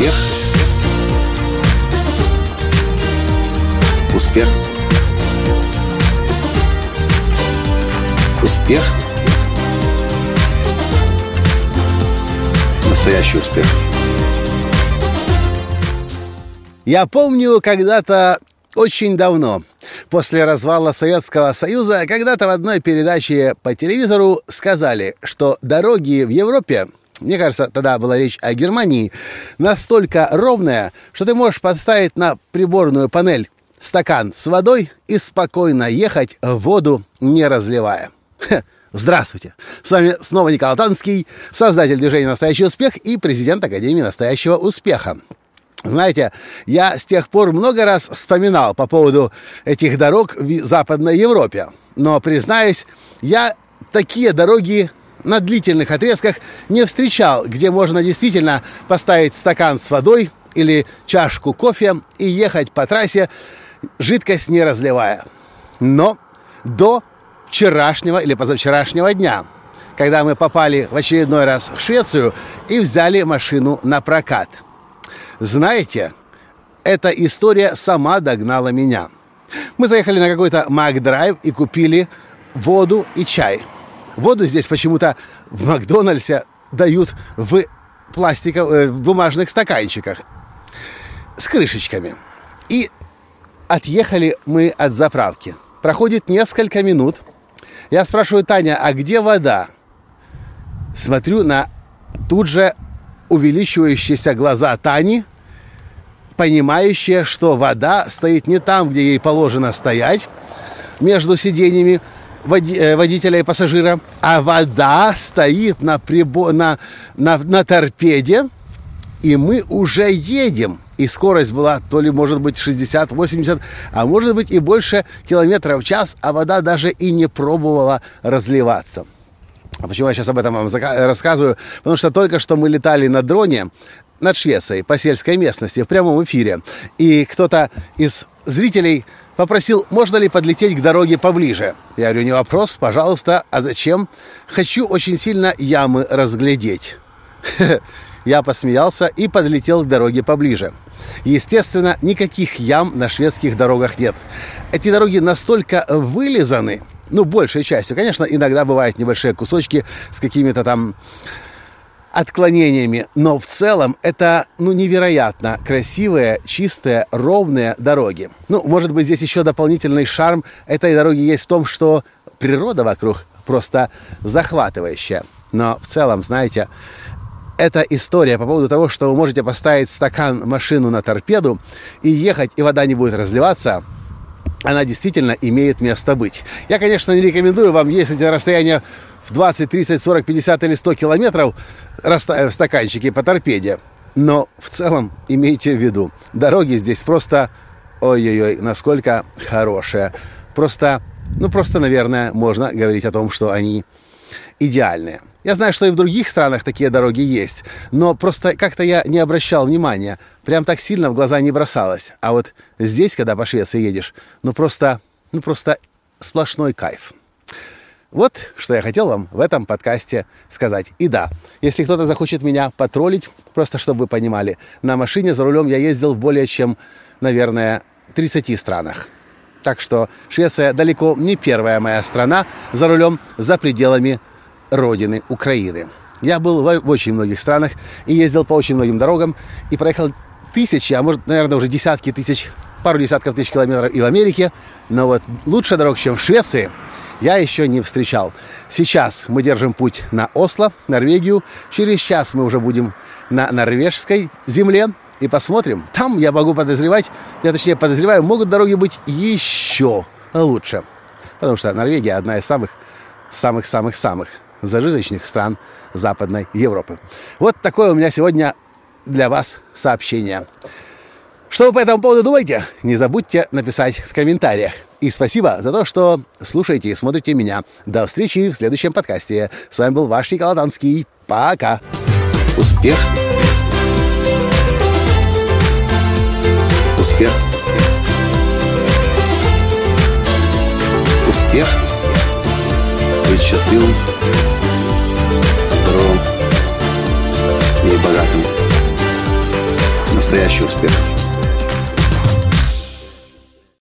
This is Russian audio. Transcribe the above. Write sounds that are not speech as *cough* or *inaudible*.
Успех. Успех. Успех. Настоящий успех. Я помню когда-то очень давно, после развала Советского Союза, когда-то в одной передаче по телевизору сказали, что дороги в Европе мне кажется, тогда была речь о Германии, настолько ровная, что ты можешь подставить на приборную панель стакан с водой и спокойно ехать воду, не разливая. Здравствуйте! С вами снова Николай Танский, создатель движения «Настоящий успех» и президент Академии «Настоящего успеха». Знаете, я с тех пор много раз вспоминал по поводу этих дорог в Западной Европе. Но, признаюсь, я такие дороги на длительных отрезках не встречал, где можно действительно поставить стакан с водой или чашку кофе и ехать по трассе, жидкость не разливая. Но до вчерашнего или позавчерашнего дня, когда мы попали в очередной раз в Швецию и взяли машину на прокат. Знаете, эта история сама догнала меня. Мы заехали на какой-то Макдрайв и купили воду и чай – Воду здесь почему-то в Макдональдсе дают в пластиковых, э, в бумажных стаканчиках с крышечками. И отъехали мы от заправки. Проходит несколько минут. Я спрашиваю Таня, а где вода? Смотрю на тут же увеличивающиеся глаза Тани, понимающие, что вода стоит не там, где ей положено стоять, между сиденьями, э, водителя и пассажира, а вода стоит на, прибо, на, на, на торпеде, и мы уже едем. И скорость была то ли, может быть, 60-80, а может быть и больше километров в час, а вода даже и не пробовала разливаться. А почему я сейчас об этом вам рассказываю? Потому что только что мы летали на дроне над Швецией по сельской местности в прямом эфире. И кто-то из зрителей Попросил, можно ли подлететь к дороге поближе. Я говорю, не вопрос, пожалуйста. А зачем? Хочу очень сильно ямы разглядеть. *laughs* Я посмеялся и подлетел к дороге поближе. Естественно, никаких ям на шведских дорогах нет. Эти дороги настолько вылизаны, ну, большей частью. Конечно, иногда бывают небольшие кусочки с какими-то там отклонениями, но в целом это ну, невероятно красивые, чистые, ровные дороги. Ну, может быть, здесь еще дополнительный шарм этой дороги есть в том, что природа вокруг просто захватывающая. Но в целом, знаете, эта история по поводу того, что вы можете поставить стакан машину на торпеду и ехать, и вода не будет разливаться, она действительно имеет место быть. Я, конечно, не рекомендую вам ездить на расстояние в 20, 30, 40, 50 или 100 километров, расставив стаканчики по торпеде. Но в целом имейте в виду, дороги здесь просто, ой-ой-ой, насколько хорошие. Просто, ну просто, наверное, можно говорить о том, что они идеальные. Я знаю, что и в других странах такие дороги есть, но просто как-то я не обращал внимания. Прям так сильно в глаза не бросалось. А вот здесь, когда по Швеции едешь, ну просто, ну просто сплошной кайф. Вот что я хотел вам в этом подкасте сказать. И да, если кто-то захочет меня потроллить, просто чтобы вы понимали, на машине за рулем я ездил в более чем, наверное, 30 странах. Так что Швеция далеко не первая моя страна за рулем за пределами родины Украины. Я был в очень многих странах и ездил по очень многим дорогам и проехал тысячи, а может, наверное, уже десятки тысяч, пару десятков тысяч километров и в Америке. Но вот лучше дорог, чем в Швеции – я еще не встречал. Сейчас мы держим путь на Осло, Норвегию. Через час мы уже будем на норвежской земле и посмотрим. Там я могу подозревать, я точнее подозреваю, могут дороги быть еще лучше. Потому что Норвегия одна из самых, самых-самых-самых зажиточных стран Западной Европы. Вот такое у меня сегодня для вас сообщение. Что вы по этому поводу думаете? Не забудьте написать в комментариях. И спасибо за то, что слушаете и смотрите меня. До встречи в следующем подкасте. С вами был ваш Николай Танский. Пока. Успех. Успех. Успех. Быть счастливым, здоровым и богатым. настоящий успех.